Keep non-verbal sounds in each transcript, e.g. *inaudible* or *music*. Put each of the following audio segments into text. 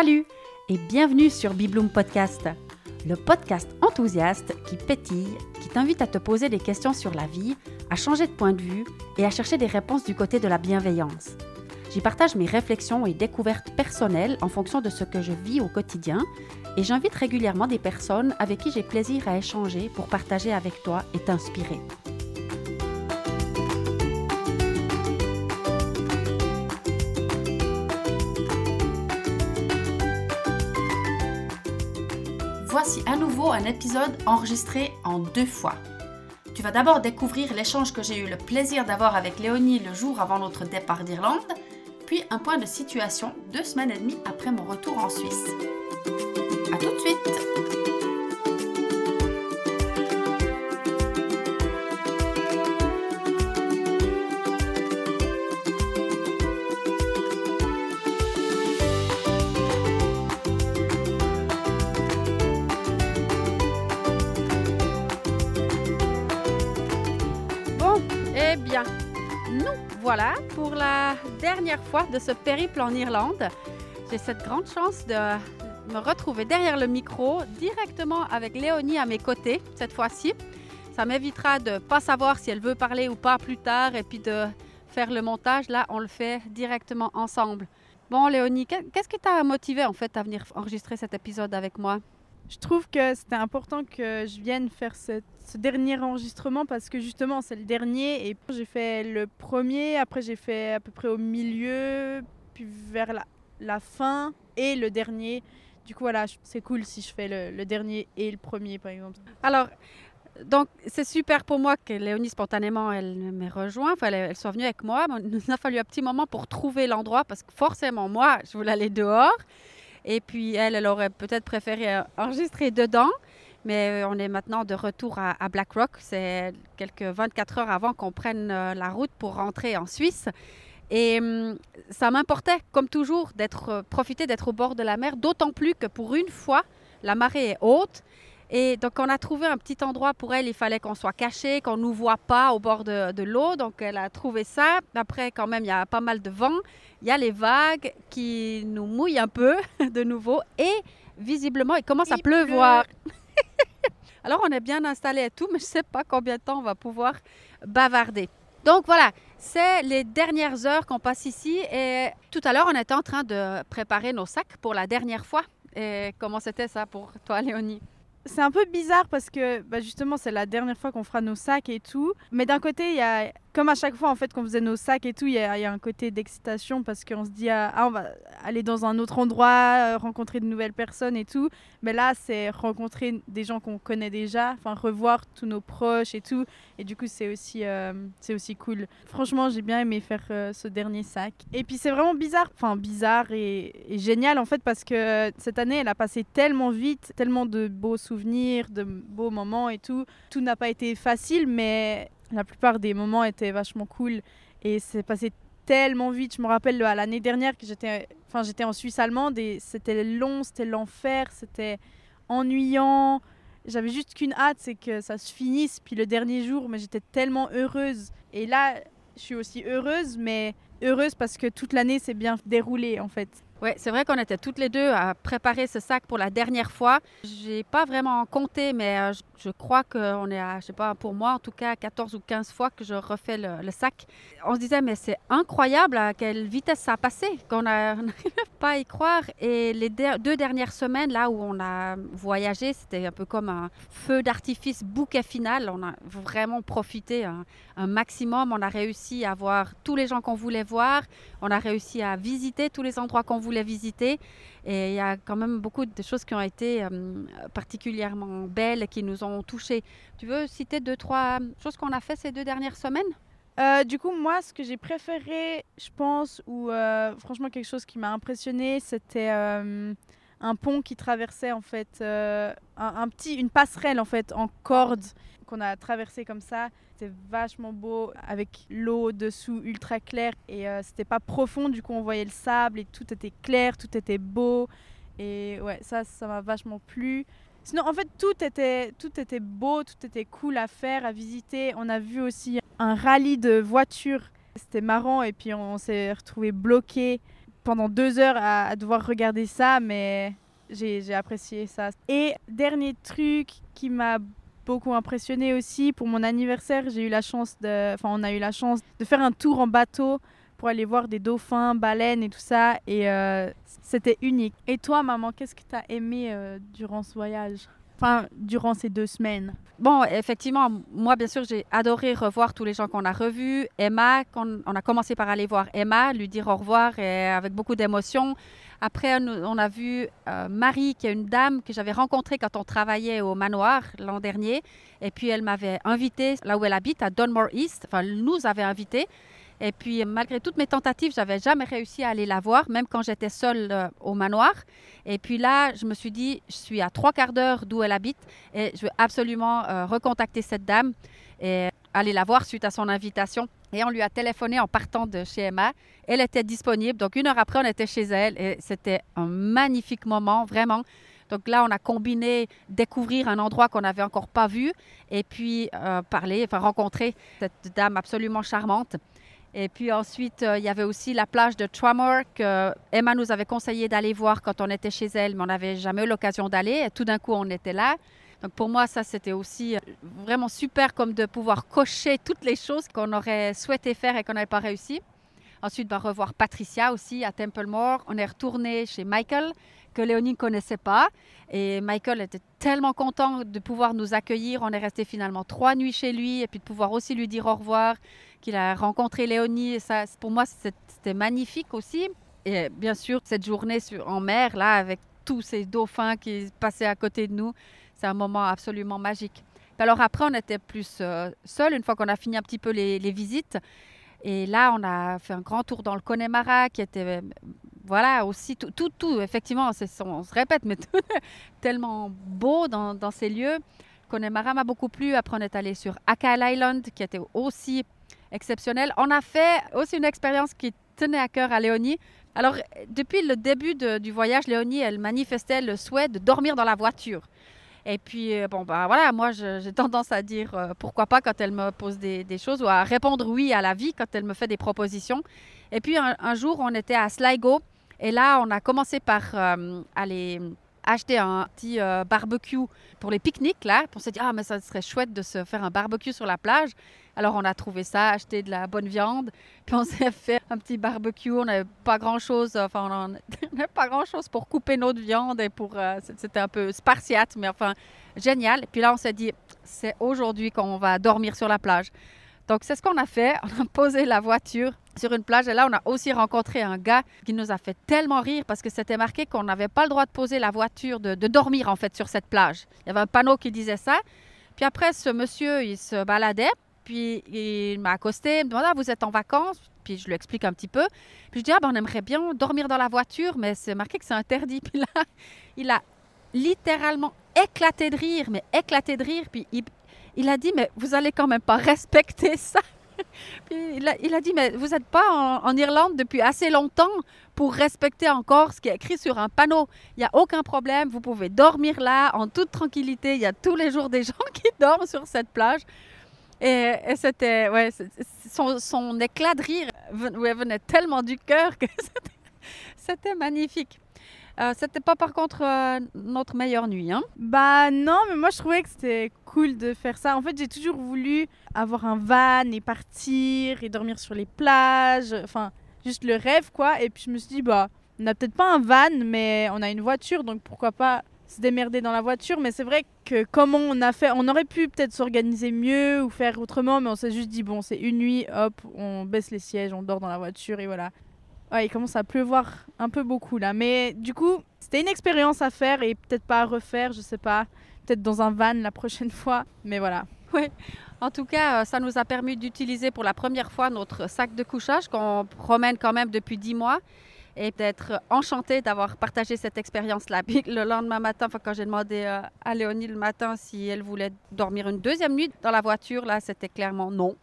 Salut et bienvenue sur Bibloom Podcast, le podcast enthousiaste qui pétille, qui t'invite à te poser des questions sur la vie, à changer de point de vue et à chercher des réponses du côté de la bienveillance. J'y partage mes réflexions et découvertes personnelles en fonction de ce que je vis au quotidien et j'invite régulièrement des personnes avec qui j'ai plaisir à échanger pour partager avec toi et t'inspirer. Un épisode enregistré en deux fois. Tu vas d'abord découvrir l'échange que j'ai eu le plaisir d'avoir avec Léonie le jour avant notre départ d'Irlande, puis un point de situation deux semaines et demie après mon retour en Suisse. Voilà pour la dernière fois de ce périple en Irlande. J'ai cette grande chance de me retrouver derrière le micro, directement avec Léonie à mes côtés, cette fois-ci. Ça m'évitera de ne pas savoir si elle veut parler ou pas plus tard et puis de faire le montage. Là, on le fait directement ensemble. Bon, Léonie, qu'est-ce qui t'a motivé en fait à venir enregistrer cet épisode avec moi? Je trouve que c'était important que je vienne faire ce, dernier enregistrement parce que justement c'est le dernier et j'ai fait le premier, après j'ai fait à peu près au milieu, puis vers la, fin et le dernier. Du coup voilà, c'est cool si je fais le, dernier et le premier par exemple. Alors, donc c'est super pour moi que Léonie spontanément elle m'ait rejoint, elle, elle soit venue avec moi. Il nous a fallu un petit moment pour trouver l'endroit parce que forcément moi je voulais aller dehors. Et puis elle, elle aurait peut-être préféré enregistrer dedans. Mais on est maintenant de retour à, à Black Rock. C'est quelques 24 heures avant qu'on prenne euh, la route pour rentrer en Suisse. Et hum, ça m'importait, comme toujours, d'être euh, profiter d'être au bord de la mer, d'autant plus que pour une fois, la marée est haute. Et donc, on a trouvé un petit endroit pour elle. Il fallait qu'on soit caché, qu'on ne nous voit pas au bord de, de l'eau. Donc, elle a trouvé ça. Après, quand même, il y a pas mal de vent. Il y a les vagues qui nous mouillent un peu *laughs* de nouveau. Et visiblement, il commence Il à pleuvoir. pleut. *laughs* Alors, on est bien installé et tout, mais je ne sais pas combien de temps on va pouvoir bavarder. Donc voilà, c'est les dernières heures qu'on passe ici. Et tout à l'heure, on était en train de préparer nos sacs pour la dernière fois. Et comment c'était ça pour toi, Léonie? C'est un peu bizarre parce que bah, justement c'est la dernière fois qu'on fera nos sacs et tout. Mais d'un côté, il y a, comme à chaque fois en fait qu'on faisait nos sacs et tout, il y, a un côté d'excitation parce qu'on se dit ah, ah, on va aller dans un autre endroit, euh, rencontrer de nouvelles personnes et tout. Mais là, c'est rencontrer des gens qu'on connaît déjà, enfin revoir tous nos proches et tout. Et du coup, c'est aussi, euh, c'est aussi cool. Franchement, j'ai bien aimé faire euh, ce dernier sac. Et puis c'est vraiment bizarre, enfin bizarre et, et génial en fait parce que cette année, elle a passé tellement vite, tellement de beaux souvenirs, de beaux moments et tout. Tout n'a pas été facile, mais la plupart des moments étaient vachement cool et c'est passé tellement vite. Je me rappelle l'année dernière que j'étais enfin j'étais en Suisse allemande et c'était long, c'était l'enfer, c'était ennuyant. J'avais juste qu'une hâte, c'est que ça se finisse puis le dernier jour, mais j'étais tellement heureuse et là je suis aussi heureuse mais heureuse parce que toute l'année s'est bien déroulée en fait. Oui, c'est vrai qu'on était toutes les deux à préparer ce sac pour la dernière fois. J'ai pas vraiment compté, mais euh, je, crois qu'on est à, je sais pas, pour moi en tout cas, 14 ou 15 fois que je refais le, sac. On se disait, mais c'est incroyable à quelle vitesse ça a passé, qu'on *laughs* n'arrive pas à y croire. Et les deux dernières semaines, là où on a voyagé, c'était un peu comme un feu d'artifice bouquet final. On a vraiment profité un, un maximum. On a réussi à voir tous les gens qu'on voulait voir. On a réussi à visiter tous les endroits qu'on voulait visiter. Et il y a quand même beaucoup de choses qui ont été euh, particulièrement belles qui nous ont touchés. Tu veux citer deux, trois choses qu'on a fait ces deux dernières semaines? Euh, du coup, moi, ce que j'ai préféré, je pense, ou euh, franchement quelque chose qui m'a impressionné, c'était un pont qui traversait en fait un petit, une passerelle en fait en corde qu'on a traversé comme ça. C'était vachement beau avec l'eau dessous ultra claire et euh, c'était pas profond. Du coup, on voyait le sable et tout était clair, tout était beau. Et ouais, ça, ça m'a vachement plu. Sinon, en fait, tout était, tout était beau, tout était cool à faire, à visiter. On a vu aussi un rallye de voitures. C'était marrant et puis on s'est retrouvé bloqué pendant deux heures à, à devoir regarder ça, mais j'ai j'ai apprécié ça. Et dernier truc qui m'a beaucoup impressionné aussi, pour mon anniversaire, j'ai eu la chance de, enfin on a eu la chance de faire un tour en bateau pour aller voir des dauphins, baleines et tout ça, et euh, c'était unique. Et toi, maman, qu'est-ce que tu as aimé euh, durant ce voyage? Enfin, durant ces deux semaines? Bon, effectivement, moi, bien sûr, j'ai adoré revoir tous les gens qu'on a revus. Emma, qu'on- on a commencé par aller voir Emma, lui dire au revoir et avec beaucoup d'émotion. Après, on a vu euh, Marie, qui est une dame que j'avais rencontrée quand on travaillait au manoir l'an dernier. Et puis, elle m'avait invitée là où elle habite, à Dunmore East. Enfin, elle nous avait invités. Et puis, malgré toutes mes tentatives, j'avais jamais réussi à aller la voir, même quand j'étais seule euh, au manoir. Et puis là, je me suis dit, je suis à trois quarts d'heure d'où elle habite et je veux absolument euh, recontacter cette dame aller la voir suite à son invitation. Et on lui a téléphoné en partant de chez Emma. Elle était disponible. Donc, une heure après, on était chez elle et c'était un magnifique moment, vraiment. Donc là, on a combiné découvrir un endroit qu'on n'avait encore pas vu et puis euh, parler, enfin rencontrer cette dame absolument charmante. Et puis ensuite, euh, il y avait aussi la plage de Tramore que Emma nous avait conseillé d'aller voir quand on était chez elle, mais on n'avait jamais eu l'occasion d'aller. Et tout d'un coup, on était là. Donc pour moi, ça, c'était aussi euh, vraiment super comme de pouvoir cocher toutes les choses qu'on aurait souhaité faire et qu'on n'avait pas réussi. Ensuite, va revoir Patricia aussi à Templemore. On est retourné chez Michael, que Léonie ne connaissait pas. Et Michael était tellement content de pouvoir nous accueillir. On est resté finalement trois nuits chez lui et puis de pouvoir aussi lui dire au revoir, qu'il a rencontré Léonie. Et ça, pour moi, c'était magnifique aussi. Et bien sûr, cette journée en mer, là, avec tous ces dauphins qui passaient à côté de nous, c'est un moment absolument magique. Alors après, on était plus euh, seuls une fois qu'on a fini un petit peu les, visites. Et là, on a fait un grand tour dans le Connemara qui était, euh, voilà, aussi tout, tout, tout, effectivement, on se répète, mais tout, *laughs* tellement beau dans, ces lieux. Connemara m'a beaucoup plu. Après, on est allé sur Akal Island qui était aussi exceptionnel. On a fait aussi une expérience qui tenait à cœur à Léonie. Alors, depuis le début du voyage, Léonie, elle manifestait le souhait de dormir dans la voiture. Et puis, euh, bon, bah voilà, moi, j'ai tendance à dire euh, pourquoi pas quand elle me pose des, choses ou à répondre oui à la vie quand elle me fait des propositions. Et puis, un, jour, on était à Sligo et là, on a commencé par euh, aller acheter un petit barbecue pour les pique-niques, là. On s'est dit, ah, mais ça serait chouette de se faire un barbecue sur la plage. Alors, on a trouvé ça, acheté de la bonne viande. Puis, on *laughs* s'est fait un petit barbecue. On n'avait pas grand-chose, enfin, on n'avait *laughs* pas grand-chose pour couper notre viande et pour. euh, C'était un peu spartiate, mais enfin, génial. Puis là, on s'est dit, c'est aujourd'hui qu'on va dormir sur la plage. Donc, c'est ce qu'on a fait. *laughs* On a posé la voiture sur une plage. Et là, on a aussi rencontré un gars qui nous a fait tellement rire parce que c'était marqué qu'on n'avait pas le droit de poser la voiture, de dormir en fait sur cette plage. Il y avait un panneau qui disait ça. Puis après, ce monsieur, il se baladait. Puis il m'a accosté, il me demandait, ah, vous êtes en vacances Puis je lui explique un petit peu. Puis je dis, ah, ben, on aimerait bien dormir dans la voiture, mais c'est marqué que c'est interdit. *laughs* Puis là, il a littéralement éclaté de rire, mais éclaté de rire. Puis il, a dit, mais vous allez quand même pas *laughs* respecter ça. Puis il a, il a dit, mais vous n'êtes pas en, en Irlande depuis assez longtemps pour respecter encore ce qui est écrit sur un panneau. Il n'y a aucun problème, vous pouvez dormir là en toute tranquillité. Il y a tous les jours des *laughs* gens qui dorment sur cette plage. Et, c'était, ouais, son, son éclat de rire venait tellement du cœur que *laughs* c'était- c'était magnifique. Euh, c'était pas par contre euh, notre meilleure nuit. Hein? Bah non, mais moi je trouvais que c'était cool de faire ça. En fait, j'ai toujours voulu avoir un van et partir et dormir sur les plages. Enfin, juste le rêve quoi. Et puis je me suis dit, bah, on n'a peut-être pas un van, mais on a une voiture, donc pourquoi pas se démerder dans la voiture. Mais c'est vrai que comment on a fait, on aurait pu peut-être s'organiser mieux ou faire autrement, mais on s'est juste dit, bon, c'est une nuit, hop, on baisse les sièges, on dort dans la voiture et voilà. Il commence à pleuvoir un peu beaucoup là. Mais du coup, c'était une expérience à faire et peut-être pas à refaire, je sais pas. Peut-être dans un van la prochaine *laughs* fois. Mais voilà. En tout cas, euh, ça nous a permis d'utiliser pour la première fois notre sac de couchage qu'on promène quand même depuis dix mois et d'être enchanté d'avoir partagé cette expérience-là. Le lendemain matin, quand j'ai demandé euh, à Léonie le matin si elle voulait dormir une deuxième nuit dans la voiture, là, c'était clairement non.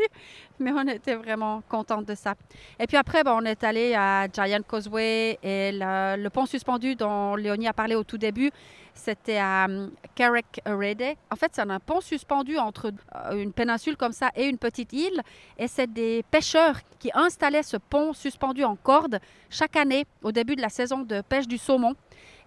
*laughs* Mais on était vraiment contente de ça. Et puis après, ben, on est allé à Giant Causeway et le, le pont suspendu dont Léonie a parlé au tout début. C'était à um, Carrick Rede. En fait, c'est un pont suspendu entre euh, une péninsule comme ça et une petite île. Et c'est des pêcheurs qui installaient ce pont suspendu en corde chaque année au début de la saison de pêche du saumon.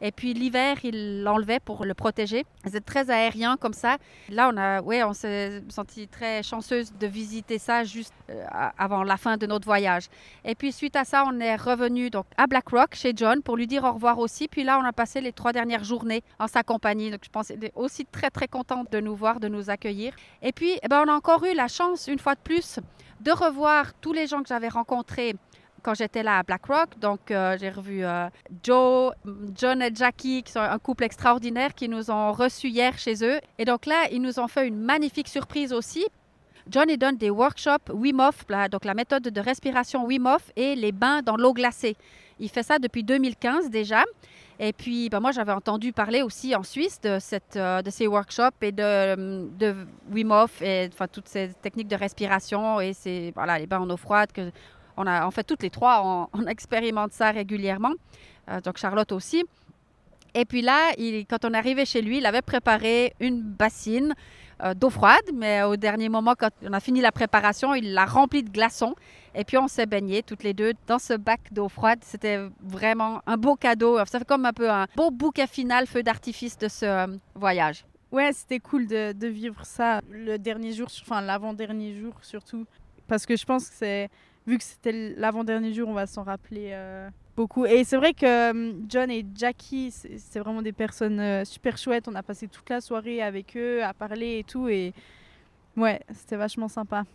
Et puis l'hiver, ils l'enlevaient pour le protéger. C'est très aérien comme ça. Là, on ouais, on s'est senti très chanceuse de visiter ça juste euh, avant la fin de notre voyage. Et puis suite à ça, on est revenu donc à Black Rock chez John pour lui dire au revoir aussi. Puis là, on a passé les trois dernières journées en sa compagnie. Donc je pense qu'il est aussi très très contente de nous voir, de nous accueillir. Et puis, eh ben, on a encore eu la chance une fois de plus de revoir tous les gens que j'avais rencontrés quand j'étais là à Black Rock. Donc, euh, j'ai revu euh, Joe, John et Jackie, qui sont un couple extraordinaire, qui nous ont reçus hier chez eux. Et donc là, ils nous ont fait une magnifique surprise aussi. John il donne des workshops Wim Hof, donc la méthode de respiration Wim Hof et les bains dans l'eau glacée. Il fait ça depuis 2015 déjà. Et puis, ben moi, j'avais entendu parler aussi en Suisse de, cette, euh, de ces workshops et de, de Wim Hof et enfin, toutes ces techniques de respiration et ces, voilà, les bains en eau froide que on a, en fait, toutes les trois, *laughs* on, expérimente ça régulièrement. Euh, donc Charlotte aussi. Et puis là, quand on arrivé chez lui, il avait préparé une bassine euh, d'eau froide, mais au dernier moment, quand on a fini la préparation, il l'a remplie de glaçons. Et puis on s'est baigné toutes les deux dans ce bac d'eau froide. C'était vraiment un beau cadeau. Ça fait comme un peu un beau bouquet final, feu d'artifice de ce euh, voyage. Ouais, c'était cool de, vivre ça le dernier jour, enfin l'avant-dernier jour surtout. Parce que je pense que c'est vu que c'était l'avant-dernier jour, on va s'en rappeler euh, beaucoup. Et c'est vrai que euh, John et Jackie, c'est vraiment des personnes euh, super chouettes. On a passé toute la soirée avec eux à parler et tout. Et ouais, c'était vachement sympa.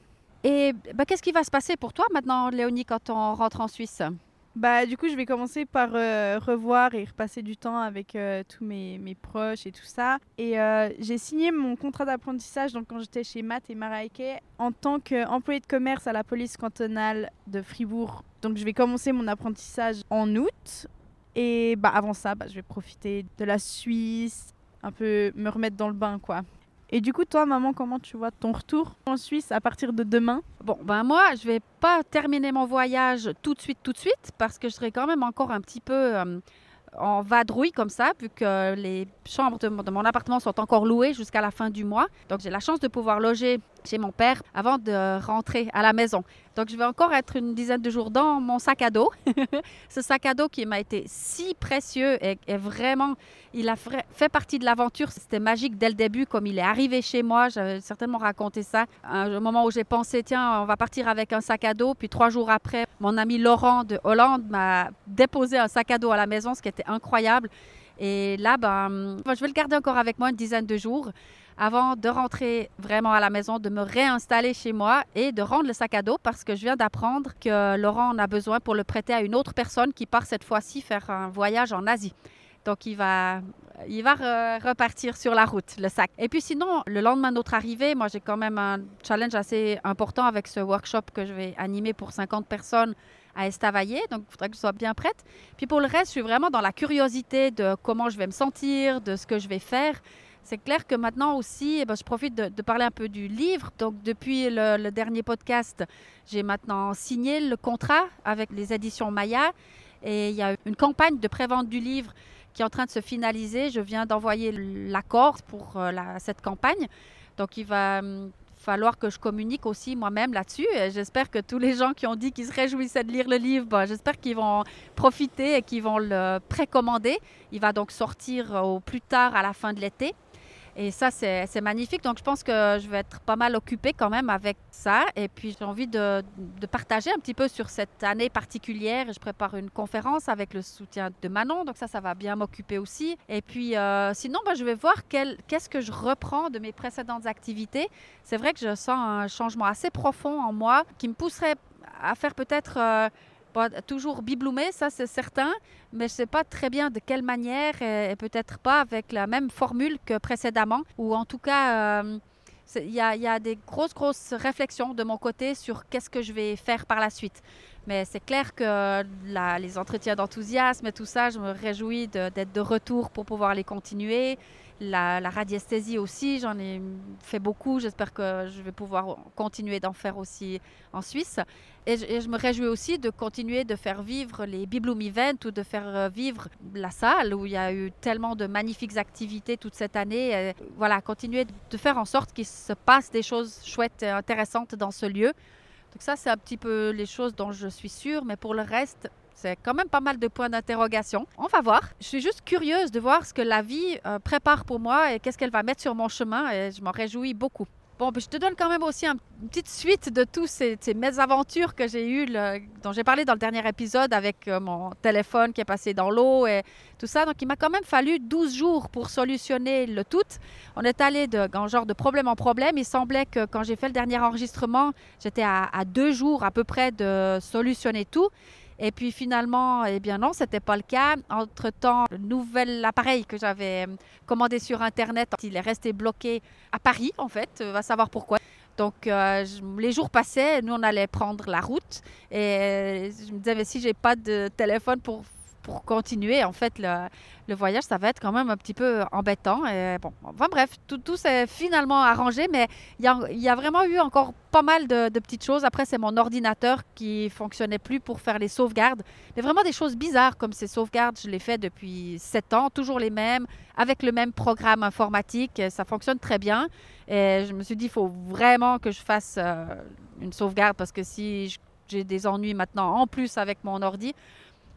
Et bah, qu'est-ce qui va se passer pour toi maintenant, Léonie, quand on rentre en Suisse? Bah, du coup, je vais commencer par euh, revoir et repasser du temps avec euh, tous mes, mes, proches et tout ça. Et euh, j'ai signé mon contrat d'apprentissage quand j'étais chez Matt et Maraike en tant qu'employé de commerce à la police cantonale de Fribourg. Donc, je vais commencer mon apprentissage en août. Et bah, avant ça, bah, je vais profiter de la Suisse, un peu me remettre dans le bain, quoi. Et du coup, toi, maman, comment tu vois ton retour en Suisse à partir de demain? Bon, ben moi, je vais pas terminer mon voyage tout de suite, tout de suite, parce que je serai quand même encore un petit peu euh, en vadrouille comme ça, vu que les chambres de mon appartement sont encore louées jusqu'à la fin du mois. Donc, j'ai la chance de pouvoir loger chez mon père avant de rentrer à la maison. Donc, je vais encore être une dizaine de jours dans mon sac à dos. *laughs* Ce sac à dos qui m'a été si précieux et, vraiment, il a fait partie de l'aventure. C'était magique dès le début, comme il est arrivé chez moi. J'avais certainement raconté ça. Un moment où j'ai pensé, tiens, on va partir avec un sac à dos. Puis trois jours après, mon ami Laurent de Hollande m'a déposé un sac à dos à la maison, ce qui était incroyable. Et là, ben, je vais le garder encore avec moi une dizaine de jours avant de rentrer vraiment à la maison, de me réinstaller chez moi et de rendre le sac à dos parce que je viens d'apprendre que Laurent en a besoin pour le prêter à une autre personne qui part cette fois-ci faire un voyage en Asie. Donc il va, il va repartir sur la route, le sac. Et puis sinon, le lendemain de notre arrivée, moi j'ai quand même un challenge assez important avec ce workshop que je vais animer pour 50 personnes à Estavayer, donc il faudrait que je sois bien prête. Puis pour le reste, je suis vraiment dans la curiosité de comment je vais me sentir, de ce que je vais faire. C'est clair que maintenant aussi, eh ben, je profite de, parler un peu du livre. Donc, depuis le, dernier podcast, j'ai maintenant signé le contrat avec les éditions Maya. Et il y a une campagne de prévente du livre qui est en train de se finaliser. Je viens d'envoyer l'accord pour euh, cette campagne. Donc, il va hum, falloir que je communique aussi moi-même là-dessus. J'espère que tous les gens qui ont dit qu'ils se réjouissaient de lire le livre, ben, j'espère qu'ils vont profiter et qu'ils vont le précommander. Il va donc sortir au plus tard à la fin de l'été. Et ça, c'est magnifique. Donc, je pense que je vais être pas mal occupée quand même avec ça. Et puis, j'ai envie de, partager un petit peu sur cette année particulière. Je prépare une conférence avec le soutien de Manon. Donc, ça, ça va bien m'occuper aussi. Et puis, euh, sinon, ben, je vais voir qu'est-ce que je reprends de mes précédentes activités. C'est vrai que je sens un changement assez profond en moi qui me pousserait à faire peut-être... Euh, toujours bibloumé, ça c'est certain, mais je ne sais pas très bien de quelle manière et, peut-être pas avec la même formule que précédemment, ou en tout cas, euh, il y, a, des grosses, grosses réflexions de mon côté sur qu'est-ce que je vais faire par la suite. Mais c'est clair que les entretiens d'enthousiasme et tout ça, je me réjouis d'être de retour pour pouvoir les continuer. La, radiesthésie aussi, j'en ai fait beaucoup. J'espère que je vais pouvoir continuer d'en faire aussi en Suisse. Et je, me réjouis aussi de continuer de faire vivre les Bibloom Events ou de faire euh, vivre la salle où il y a eu tellement de magnifiques activités toute cette année. Et voilà, continuer de faire en sorte qu'il se passe des choses chouettes et intéressantes dans ce lieu. Donc ça, c'est un petit peu les choses dont je suis sûre, mais pour le reste, c'est quand même pas mal de points d'interrogation. On va voir. Je suis juste curieuse de voir ce que la vie euh, prépare pour moi et qu'est-ce qu'elle va mettre sur mon chemin et je m'en réjouis beaucoup. Bon, ben, je te donne quand même aussi un- une petite suite de tous ces, mésaventures que j'ai eues, dont j'ai parlé dans le dernier épisode avec euh, mon téléphone qui est passé dans l'eau et tout ça. Donc, il m'a quand même fallu 12 jours pour solutionner le tout. On est allé de en genre de problème en problème. Il semblait que quand j'ai fait le dernier enregistrement, j'étais à deux jours à peu près de solutionner tout. Et puis finalement, eh bien non, c'était pas le cas. Entre-temps, le nouvel appareil que j'avais euh, commandé sur Internet, il est resté bloqué à Paris, en fait. Euh, va savoir pourquoi. Donc, euh, les jours passaient, nous, on allait prendre la route. Et je me disais, mais si j'ai pas de téléphone pour, pour continuer, en fait, le, voyage, ça va être quand même un petit peu embêtant. Bon, enfin bref, tout, s'est finalement arrangé, mais il y a, vraiment eu encore pas mal de, petites choses. Après, c'est mon ordinateur qui fonctionnait plus pour faire les sauvegardes. Mais vraiment des choses bizarres comme ces sauvegardes, je les fais depuis 7 ans, toujours les mêmes, avec le même programme informatique. Ça fonctionne très bien. Et je me suis dit, il faut vraiment que je fasse euh, une sauvegarde parce que si j'ai des ennuis maintenant en plus avec mon ordi.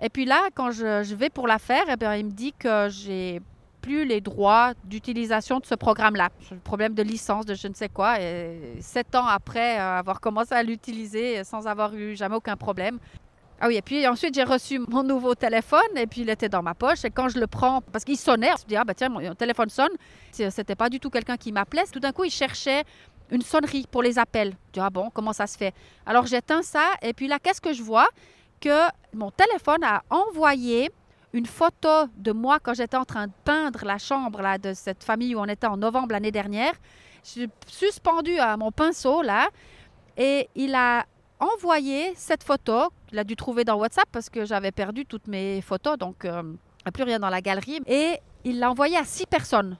Et puis là, quand je, vais pour la faire, eh il me dit que j'ai plus les droits d'utilisation de ce programme-là. Un problème de licence, de je ne sais quoi. Et sept ans après euh, avoir commencé à l'utiliser sans avoir eu jamais aucun problème. Ah oui, et puis ensuite j'ai reçu mon nouveau téléphone et puis il était dans ma poche. Et quand je le prends, parce qu'il sonnait, je me dis, ah bah tiens, mon téléphone sonne. C'était pas du tout quelqu'un qui m'appelait. Tout d'un coup, il cherchait une sonnerie pour les appels. Je dis, ah bon, comment ça se fait? Alors j'éteins ça et puis là, qu'est-ce que je vois? Que mon téléphone a envoyé une photo de moi quand j'étais en train de peindre la chambre là, de cette famille où on était en novembre l'année dernière. Je suis suspendue à mon pinceau là et il a envoyé cette photo. Il a dû trouver dans WhatsApp parce que j'avais perdu toutes mes photos, donc euh, plus rien dans la galerie. Et il l'a envoyé à six personnes,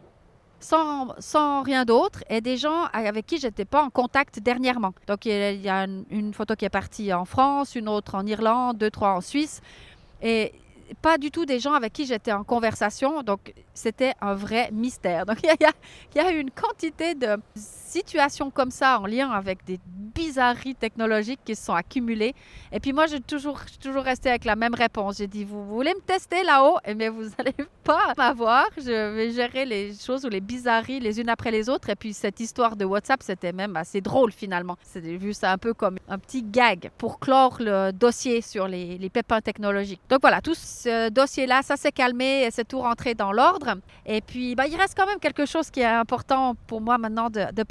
sans, sans rien d'autre, et des gens avec qui j'étais pas en contact dernièrement. Donc il y a- une, photo qui est partie en France, une autre en Irlande, deux, trois en Suisse. Et pas du tout des gens avec qui j'étais en conversation. Donc, c'était un vrai mystère. Donc, *laughs* il y a- il y a une quantité de situations comme ça en lien avec des bizarreries technologiques qui se sont accumulées. Et puis, moi, j'ai toujours, toujours restée avec la même réponse. J'ai dit, vous voulez me tester là-haut? Eh bien, vous *laughs* n'allez pas m'avoir. Je vais gérer les choses ou les bizarreries les unes après les autres. Et puis, cette histoire de WhatsApp, c'était même assez drôle finalement. J'ai vu ça un peu comme un petit gag pour clore le dossier sur les, pépins technologiques. Donc voilà, tout ce dossier-là, ça s'est calmé et c'est tout rentré dans l'ordre. Et puis, bah, il reste quand même quelque chose qui est important pour moi maintenant de, de.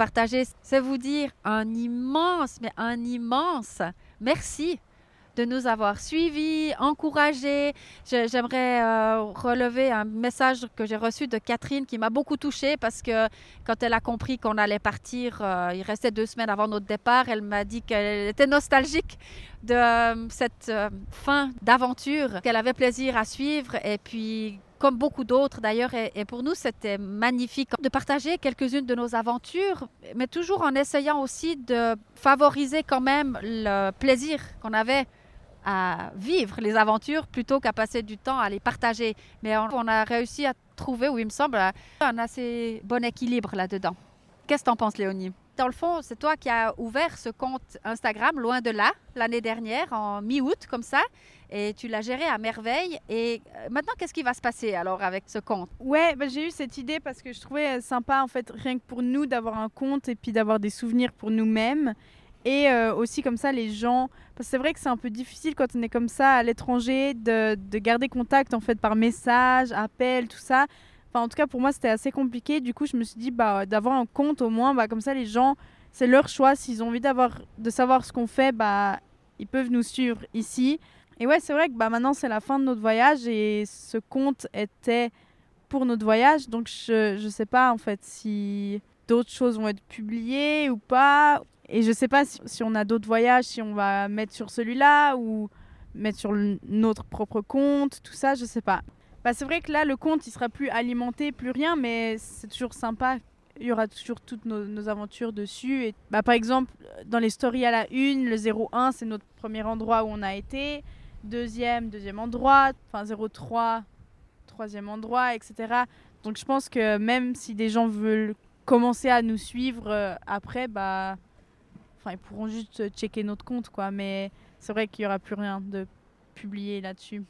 C'est vous dire un immense, mais un immense merci de nous avoir suivis, encouragés. J'aimerais euh, relever un message que j'ai reçu de Catherine qui m'a beaucoup touchée parce que quand elle a compris qu'on allait partir, euh, il restait deux semaines avant notre départ, elle m'a dit qu'elle était nostalgique de euh, cette fin d'aventure, qu'elle avait plaisir à suivre et puis comme beaucoup d'autres d'ailleurs, et, pour nous c'était magnifique de partager quelques-unes de nos aventures, mais toujours en essayant aussi de favoriser quand même le plaisir qu'on avait à vivre les aventures plutôt qu'à passer du temps à les partager. Mais on, a réussi à trouver, oui, il me semble, un assez bon équilibre là-dedans. Qu'est-ce que t'en penses, Léonie? Dans le fond, c'est toi qui as ouvert ce compte Instagram, loin de là, l'année dernière, en mi-août, comme ça, et tu l'as géré à merveille. Et euh, maintenant, qu'est-ce qui va se passer alors avec ce compte? Ouais, bah, j'ai eu cette idée parce que je trouvais sympa en fait rien que pour nous d'avoir un compte et puis d'avoir des souvenirs pour nous-mêmes et euh, aussi comme ça les gens parce que c'est vrai que c'est un peu difficile quand on est comme ça à l'étranger de garder contact en fait par message, appel, tout ça. En tout cas pour moi c'était assez compliqué. Du coup je me suis dit bah d'avoir un compte au moins bah comme ça les gens c'est leur choix s'ils ont envie de savoir ce qu'on fait bah ils peuvent nous suivre ici. Et ouais, c'est vrai que bah, maintenant c'est la fin de notre voyage et ce compte était pour notre voyage. Donc je ne sais pas en fait si d'autres choses vont être publiées ou pas. Et je sais pas si, on a d'autres voyages, si on va mettre sur celui-là ou mettre sur notre propre compte, tout ça, je sais pas. Bah, c'est vrai que là, le compte, il sera plus alimenté, plus rien, mais c'est toujours sympa. Il y aura toujours toutes nos, aventures dessus. Bah, par exemple, dans les stories à la une, le 01, c'est notre premier endroit où on a été. Deuxième, deuxième endroit. Enfin, 03, troisième endroit, etc. Donc je pense que même si des gens veulent commencer à nous suivre euh, après, bah, enfin, ils pourront juste checker notre compte, quoi. Mais c'est vrai qu'il n'y aura plus rien de publié là-dessus.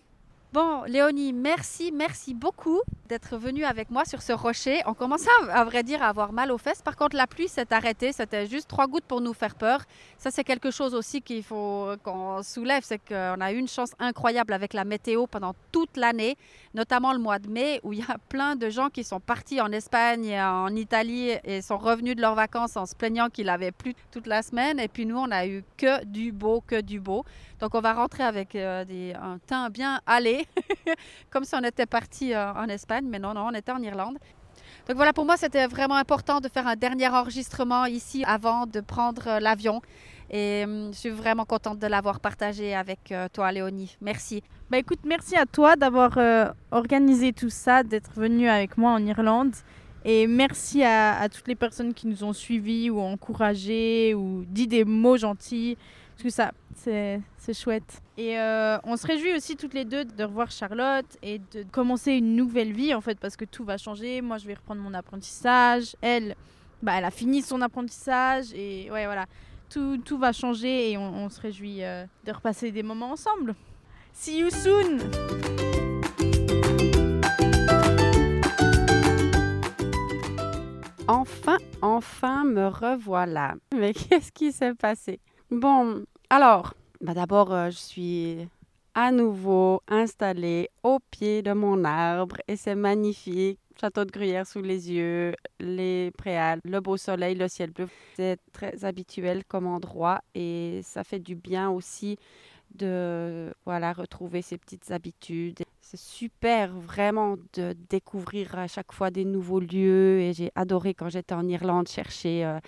Bon, Léonie, merci, merci beaucoup d'être venue avec moi sur ce rocher. On commençait, à, vrai dire, à avoir mal aux fesses. Par contre, la pluie s'est arrêtée. C'était juste trois gouttes pour nous faire peur. Ça, c'est quelque chose aussi qu'il faut qu'on soulève. C'est qu'on a eu une chance incroyable avec la météo pendant toute l'année, notamment le mois de mai, où il y a plein de gens qui sont partis en Espagne en Italie et sont revenus de leurs vacances en se plaignant qu'il avait plu toute la semaine. Et puis nous, on a eu que du beau, que du beau. Donc, on va rentrer avec euh, des, un teint bien allé, *laughs* comme si on était parti euh, en Espagne, mais non, non, on était en Irlande. Donc voilà, pour moi, c'était vraiment important de faire un dernier enregistrement ici avant de prendre euh, l'avion. Et je suis vraiment contente de l'avoir partagé avec toi, Léonie. Merci. Bah écoute, merci à toi d'avoir organisé tout ça, d'être venu avec moi en Irlande. Et merci à, toutes les personnes qui nous ont suivis ou encouragés ou dit des mots gentils. Parce que ça, c'est chouette. Et euh, on se réjouit aussi toutes les deux de revoir Charlotte et de commencer une nouvelle vie en fait parce que tout va changer. Moi je vais reprendre mon apprentissage. Elle, bah, elle a fini son apprentissage et ouais voilà. Tout, tout va changer et on, se réjouit euh, de repasser des moments ensemble. See you soon! Enfin, enfin me revoilà. Mais qu'est-ce qui s'est passé? Bon, alors, bah d'abord, euh, je suis à nouveau installée au pied de mon arbre et c'est magnifique. Château de Gruyère sous les yeux, les préales, le beau soleil, le ciel bleu. C'est très habituel comme endroit et ça fait du bien aussi de voilà retrouver ces petites habitudes. C'est super vraiment de découvrir à chaque fois des nouveaux lieux et j'ai adoré quand j'étais en Irlande chercher euh,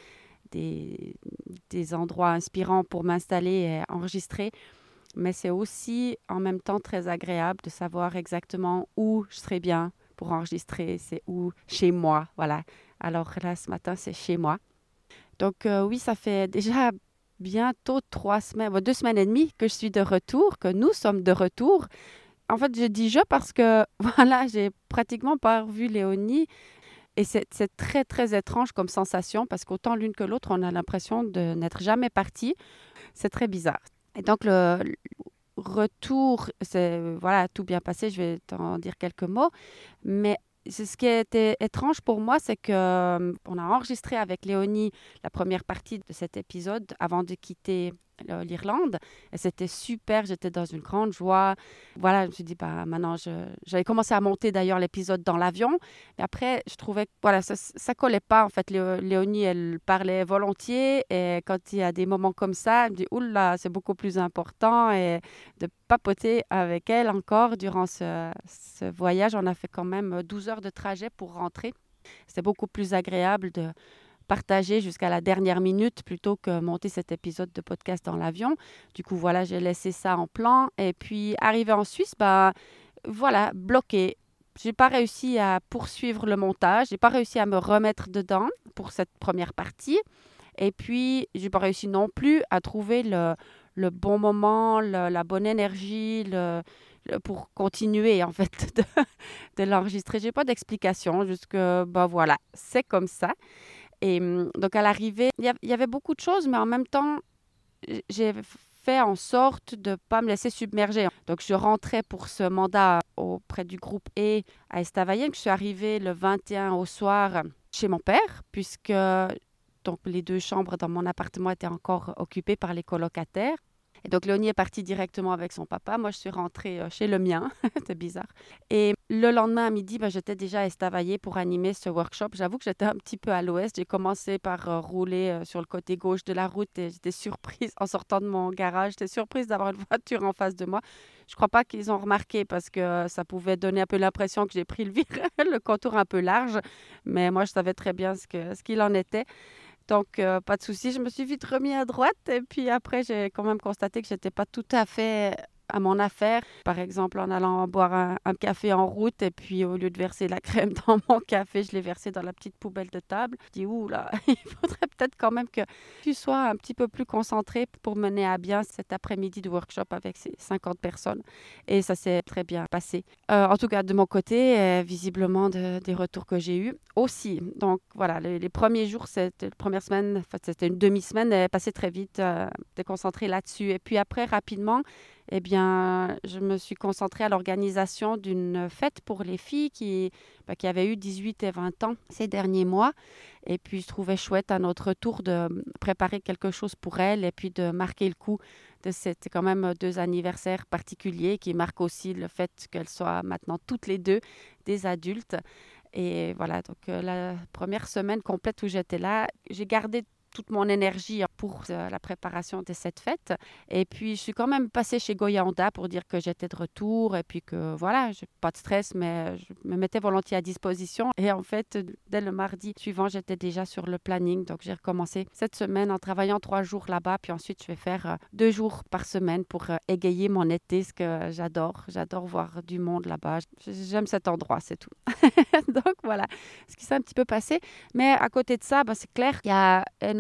des, endroits inspirants pour m'installer et enregistrer. Mais c'est aussi en même temps très agréable de savoir exactement où je serai bien pour enregistrer. C'est où? Chez moi, voilà. Alors là, ce matin, c'est chez moi. Donc euh, oui, ça fait déjà bientôt trois semaines, deux semaines et demie que je suis de retour, que nous sommes de retour. En fait, je dis je parce que *laughs* voilà, j'ai pratiquement pas revu Léonie et c'est très, très étrange comme sensation parce qu'autant l'une que l'autre, on a l'impression de n'être jamais parti. C'est très bizarre. Et donc, le, retour, c'est voilà, tout bien passé, je vais t'en dire quelques mots. Mais ce qui était étrange pour moi, c'est que euh, on a enregistré avec Léonie la première partie de cet épisode avant de quitter l'Irlande. Et c'était super, j'étais dans une grande joie. Voilà, je me suis dit, bah, maintenant, j'avais commencé à monter d'ailleurs l'épisode dans l'avion. Mais après, je trouvais que voilà, ça ne collait pas. En fait, Léonie, elle parlait volontiers. Et quand il y a des moments comme ça, elle me dit, oula, c'est beaucoup plus important. Et de papoter avec elle encore durant ce, ce voyage, on a fait quand même 12 heures de trajet pour rentrer. C'était beaucoup plus agréable de partager jusqu'à la dernière minute plutôt que monter cet épisode de podcast dans l'avion. Du coup, voilà, j'ai laissé ça en plan. Et puis, arrivé en Suisse, bah, voilà, bloqué. J'ai pas réussi à poursuivre le montage, j'ai pas réussi à me remettre dedans pour cette première partie. Et puis, j'ai pas réussi non plus à trouver le, le bon moment, la bonne énergie, le, pour continuer en fait *laughs* de, de l'enregistrer. J'ai pas d'explication, juste que bah voilà, c'est comme ça. Et mm, donc à l'arrivée, il y, avait beaucoup de choses, mais en même temps, j'ai fait en sorte de ne pas me laisser submerger. Donc je rentrais pour ce mandat auprès du groupe E à Estavayen. Je suis arrivée le 21 au soir chez mon père, puisque donc, les deux chambres dans mon appartement étaient encore occupées par les colocataires. Et donc Léonie est partie directement avec son papa. Moi, je suis rentrée euh, chez le mien. *laughs* C'était bizarre. Et le lendemain à midi, ben, j'étais déjà à Estavayer pour animer ce workshop. J'avoue que j'étais un petit peu à l'ouest. J'ai commencé par euh, rouler euh, sur le côté gauche de la route et j'étais surprise en sortant de mon garage. J'étais surprise d'avoir une *laughs* voiture en face de moi. Je crois pas qu'ils ont remarqué parce que ça pouvait donner un peu l'impression que j'ai pris *laughs* le, contour un peu large. Mais moi, je savais très bien ce qu'il en était. Donc, euh, pas de souci. Je me suis vite remis à droite. Et puis après, j'ai quand même constaté que je pas tout à fait à mon affaire. Par exemple, en allant boire un, café en route et puis au lieu de verser la *laughs* crème dans mon café, je l'ai versé dans la petite poubelle de table. Je dis, ouh là, *laughs* il faudrait peut-être quand même que tu sois un petit peu plus concentré pour mener à bien cet après-midi de workshop avec ces 50 personnes. Et ça s'est très bien passé. Euh, en tout cas, de mon côté, euh, visiblement, des retours que j'ai eus aussi. Donc voilà, les, premiers jours, cette première semaine, c'était une demi-semaine, elle est passée très vite, euh, là-dessus. Et puis après, rapidement, eh bien, je me suis concentrée à l'organisation d'une fête pour les filles qui, bah, qui avaient eu 18 et 20 ans ces derniers mois. Et puis, je trouvais chouette à notre tour de préparer quelque chose pour elles et puis de marquer le coup de ces quand même deux anniversaires particuliers qui marquent aussi le fait qu'elles soient maintenant toutes les deux des adultes. Et voilà, donc euh, la première semaine complète où j'étais là, j'ai gardé toute mon énergie pour euh, la préparation de cette fête. Et puis, je suis quand même passée chez Goyanda pour dire que j'étais de retour et puis que voilà, pas de stress, mais je me mettais volontiers à disposition. Et en fait, dès le mardi suivant, j'étais déjà sur le planning. Donc, j'ai recommencé cette semaine en travaillant trois jours là-bas. Puis ensuite, je vais faire euh, deux jours par semaine pour euh, égayer mon été, ce que j'adore. J'adore voir du monde là-bas. J'aime cet endroit, c'est tout. *laughs* donc, voilà ce qui s'est un petit peu passé. Mais à côté de ça, ben, c'est clair qu'il y a énormément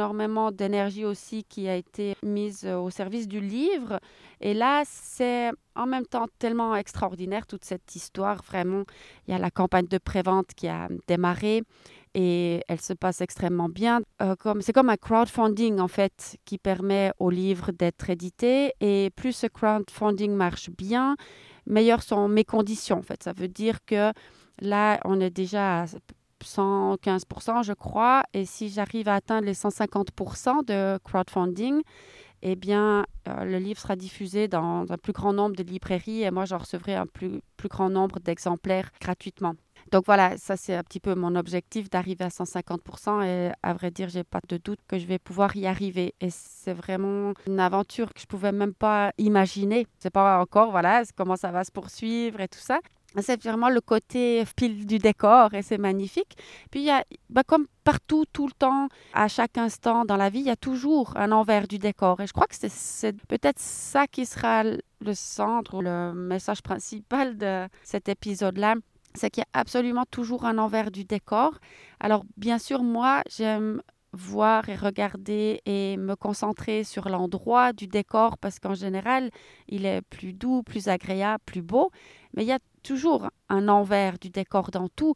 d'énergie aussi qui a été mise euh, au service du livre. Et là, c'est en même temps tellement extraordinaire toute cette histoire. Vraiment, il y a la campagne de prévente qui a démarré et elle se passe extrêmement bien. Euh, comme, c'est comme un crowdfunding en fait qui permet au livre d'être édité et plus ce crowdfunding marche bien, meilleures sont mes conditions en fait. Ça veut dire que là, on est déjà à 115%, je crois. Et si j'arrive à atteindre les 150% de crowdfunding, eh bien, euh, le livre sera diffusé dans un plus grand nombre de librairies et moi, j'en recevrai un plus, grand nombre d'exemplaires gratuitement. Donc voilà, ça c'est un petit peu mon objectif d'arriver à 150% et à vrai dire, j'ai pas de doute que je vais pouvoir y arriver. Et c'est vraiment une aventure que je pouvais même pas imaginer. C'est pas encore voilà comment ça va se poursuivre et tout ça. C'est vraiment le côté pile du décor et c'est magnifique. Puis, il y a, bah, comme partout, tout le temps, à chaque instant dans la vie, il y a toujours un envers du décor. Et je crois que c'est peut-être ça qui sera le centre, le message principal de cet épisode-là. C'est qu'il y a absolument toujours un envers du décor. Alors, bien sûr, moi, j'aime voir et regarder et me concentrer sur l'endroit du décor parce qu'en général, il est plus doux, plus agréable, plus beau. Mais il y a toujours un envers du décor dans tout.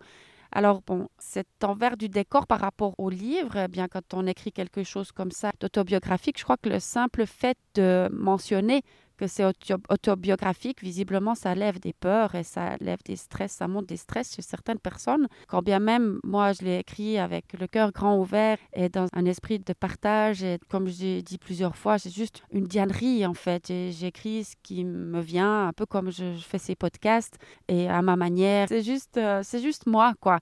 Alors bon, cet envers du décor par rapport au livre, eh bien quand on écrit quelque chose comme ça d'autobiographique, je crois que le simple fait de mentionner que c'est autobiographique, visiblement, ça lève des peurs et ça lève des stress, ça monte des stress chez certaines personnes. Quand bien même, moi, je l'ai écrit avec le cœur grand ouvert et dans un esprit de partage. Et comme j'ai dit plusieurs fois, c'est juste une dianerie, en fait. J'écris ce qui me vient, un peu comme je, fais ces podcasts et à ma manière. C'est juste, euh, c'est juste moi, quoi.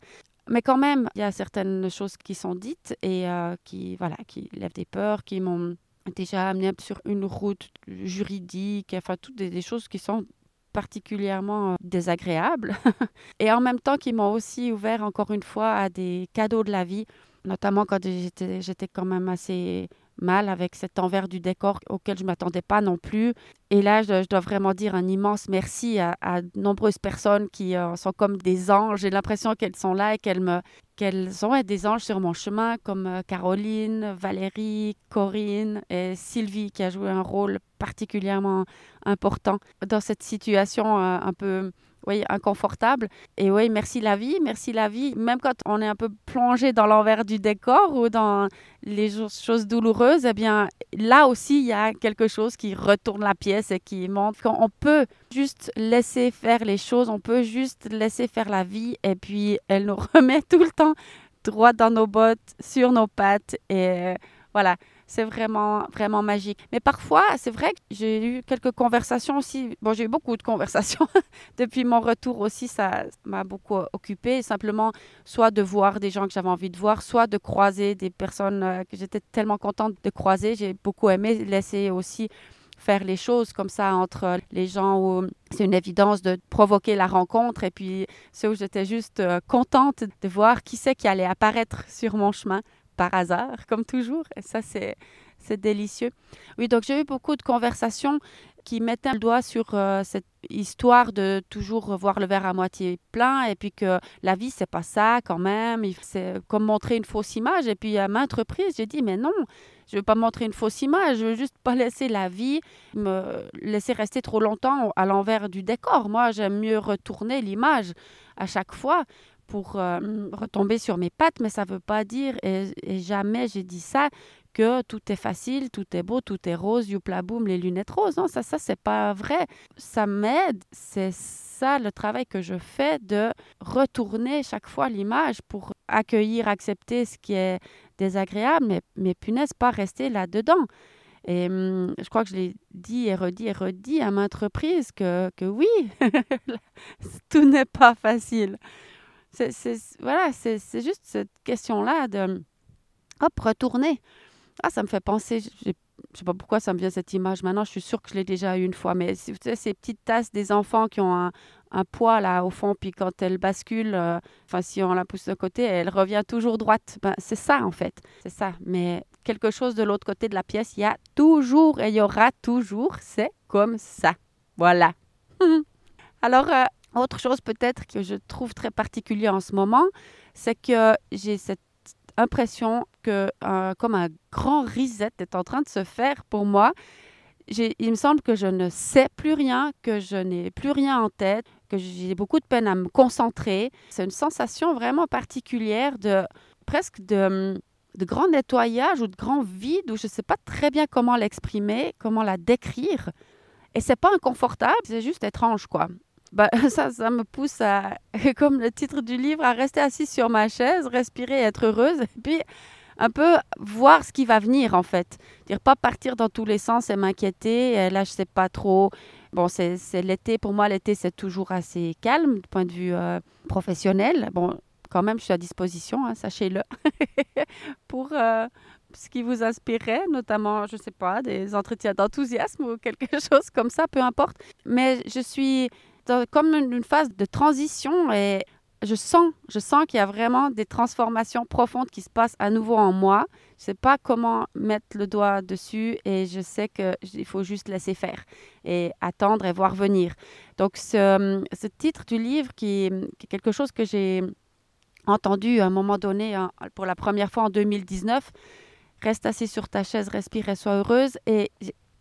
Mais quand même, il y a certaines choses qui sont dites et euh, qui, voilà, qui lèvent des peurs, qui m'ont déjà amené sur une route juridique, enfin toutes des, choses qui sont particulièrement euh, désagréables. *laughs* Et en même temps qui m'ont aussi ouvert encore une fois à des cadeaux de la vie, notamment quand j'étais quand même assez mal avec cet envers du décor auquel je ne m'attendais pas non plus. Et là, je, dois vraiment dire un immense merci à, à nombreuses personnes qui euh, sont comme des anges. J'ai l'impression qu'elles sont là et qu'elles me qu'elles des anges sur mon chemin, comme euh, Caroline, Valérie, Corinne et Sylvie, qui a joué un rôle particulièrement important dans cette situation euh, un peu oui, inconfortable. Et oui, merci la vie, merci la vie. Même quand on est un peu plongé dans l'envers du décor ou dans les choses douloureuses, eh bien, là aussi, il y a quelque chose qui retourne la pièce et qui montre qu'on peut juste laisser faire les choses, on peut juste laisser faire la vie et puis elle nous *laughs* remet tout le temps droit dans nos bottes, sur nos pattes et voilà. C'est vraiment, vraiment magique. Mais parfois, c'est vrai que j'ai eu quelques conversations aussi. Bon, j'ai eu beaucoup de conversations *laughs* depuis mon retour aussi. Ça m'a beaucoup occupé. Simplement, soit de voir des gens que j'avais envie de voir, soit de croiser des personnes euh, que j'étais tellement contente de croiser. J'ai beaucoup aimé laisser aussi faire les choses comme ça entre les gens où c'est une évidence de provoquer la rencontre et puis ceux où j'étais juste euh, contente de voir qui c'est qui allait apparaître sur mon chemin par hasard, comme toujours. Et ça, c'est, c'est délicieux. Oui, donc j'ai eu beaucoup de conversations qui mettait le doigt sur euh, cette histoire de toujours voir le verre à moitié plein et puis que la vie c'est pas ça quand même c'est comme montrer une fausse image et puis à maintes reprises j'ai dit mais non je veux pas montrer une fausse image je veux juste pas laisser la vie me laisser rester trop longtemps à l'envers du décor moi j'aime mieux retourner l'image à chaque fois pour euh, retomber sur mes pattes mais ça veut pas dire et jamais j'ai dit ça que tout est facile, tout est beau, tout est rose, youpla boum, les lunettes roses. Non, ça, ça, c'est pas vrai. Ça m'aide. C'est ça le travail que je fais de retourner chaque fois l'image pour accueillir, accepter ce qui est désagréable, mais, mais punaise, pas rester là-dedans. Et hum, je crois que je l'ai dit et redit et redit à maintes reprises que, que oui, *laughs* tout n'est pas facile. C'est, voilà, c'est, juste cette question-là de, hop, retourner. Ah, ça me fait penser, je ne sais pas pourquoi ça me vient cette image maintenant, je suis sûre que je l'ai déjà eu une fois, mais ces petites tasses des enfants qui ont un, un poids là au fond, puis quand elle bascule, euh, enfin si on la pousse de côté, elle revient toujours droite. Ben, c'est ça en fait, c'est ça. Mais quelque chose de l'autre côté de la pièce, il y a toujours et il y aura toujours, c'est comme ça. Voilà. *laughs* Alors, euh, autre chose peut-être que je trouve très particulier en ce moment, c'est que j'ai cette impression que euh, comme un grand reset est en train de se faire pour moi. Il me semble que je ne sais plus rien, que je n'ai plus rien en tête, que j'ai beaucoup de peine à me concentrer. C'est une sensation vraiment particulière de presque de, de grand nettoyage ou de grand vide où je ne sais pas très bien comment l'exprimer, comment la décrire. Et c'est pas inconfortable, c'est juste étrange, quoi bah, *laughs* ça, ça me pousse à, *laughs* comme le titre du livre, à rester assise sur ma chaise, respirer, être heureuse, et puis un peu voir ce qui va venir en fait. Dire pas partir dans tous les sens et m'inquiéter. Là, je sais pas trop. Bon, c'est l'été. Pour moi, l'été, c'est toujours assez calme du point de vue euh, professionnel. Bon, quand même, je suis à disposition, hein, sachez-le, *laughs* pour euh, ce qui vous inspirerait, notamment, je sais pas, des entretiens d'enthousiasme ou quelque chose comme ça, peu importe. Mais je suis comme une phase de transition et je sens, je sens qu'il y a vraiment des transformations profondes qui se passent à nouveau en moi. Je sais pas comment mettre le doigt dessus et je sais qu'il faut juste laisser faire et attendre et voir venir. Donc ce, titre du livre qui, qui, est quelque chose que j'ai entendu à un moment donné hein, pour la première fois en 2019, Reste assis sur ta chaise, respire et sois heureuse. Et,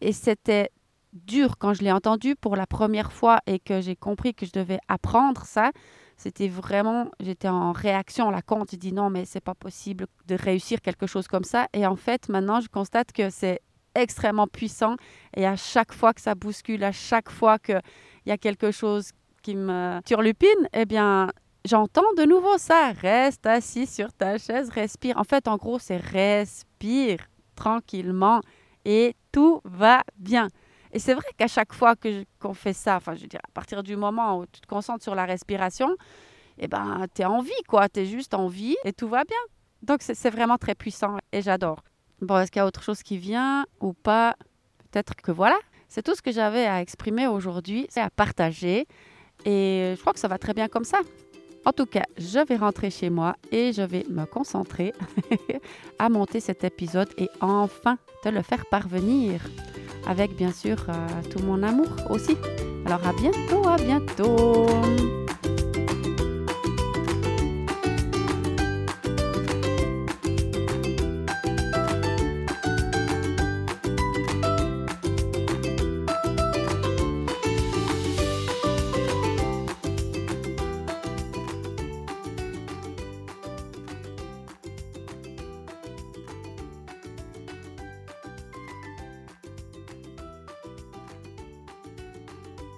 et c'était dur quand je l'ai entendu pour la première fois et que j'ai compris que je devais apprendre ça. C'était vraiment, j'étais en réaction à la. J'ai dit non, mais c'est pas possible de réussir quelque chose comme ça. Et en fait, maintenant, je constate que c'est extrêmement puissant. Et à chaque fois que ça bouscule, à chaque fois qu'il y a quelque chose qui me turlupine, eh bien, j'entends de nouveau ça. Reste assis sur ta chaise, respire. En fait, en gros, c'est respire tranquillement et tout va bien. Et c'est vrai qu'à chaque fois que qu'on fait ça, enfin, je veux dire, à partir du moment où tu te concentres sur la respiration, eh ben, tu es en vie, quoi. Tu es juste en vie et tout va bien. Donc, c'est vraiment très puissant et j'adore. Bon, est-ce qu'il y a autre chose qui vient ou pas? Peut-être que voilà. C'est tout ce que j'avais à exprimer aujourd'hui, c'est à partager. Et je crois que ça va très bien comme ça. En tout cas, je vais rentrer chez moi et je vais me concentrer *laughs* à monter cet épisode et enfin te le faire parvenir avec bien sûr euh, tout mon amour aussi. Alors à bientôt, à bientôt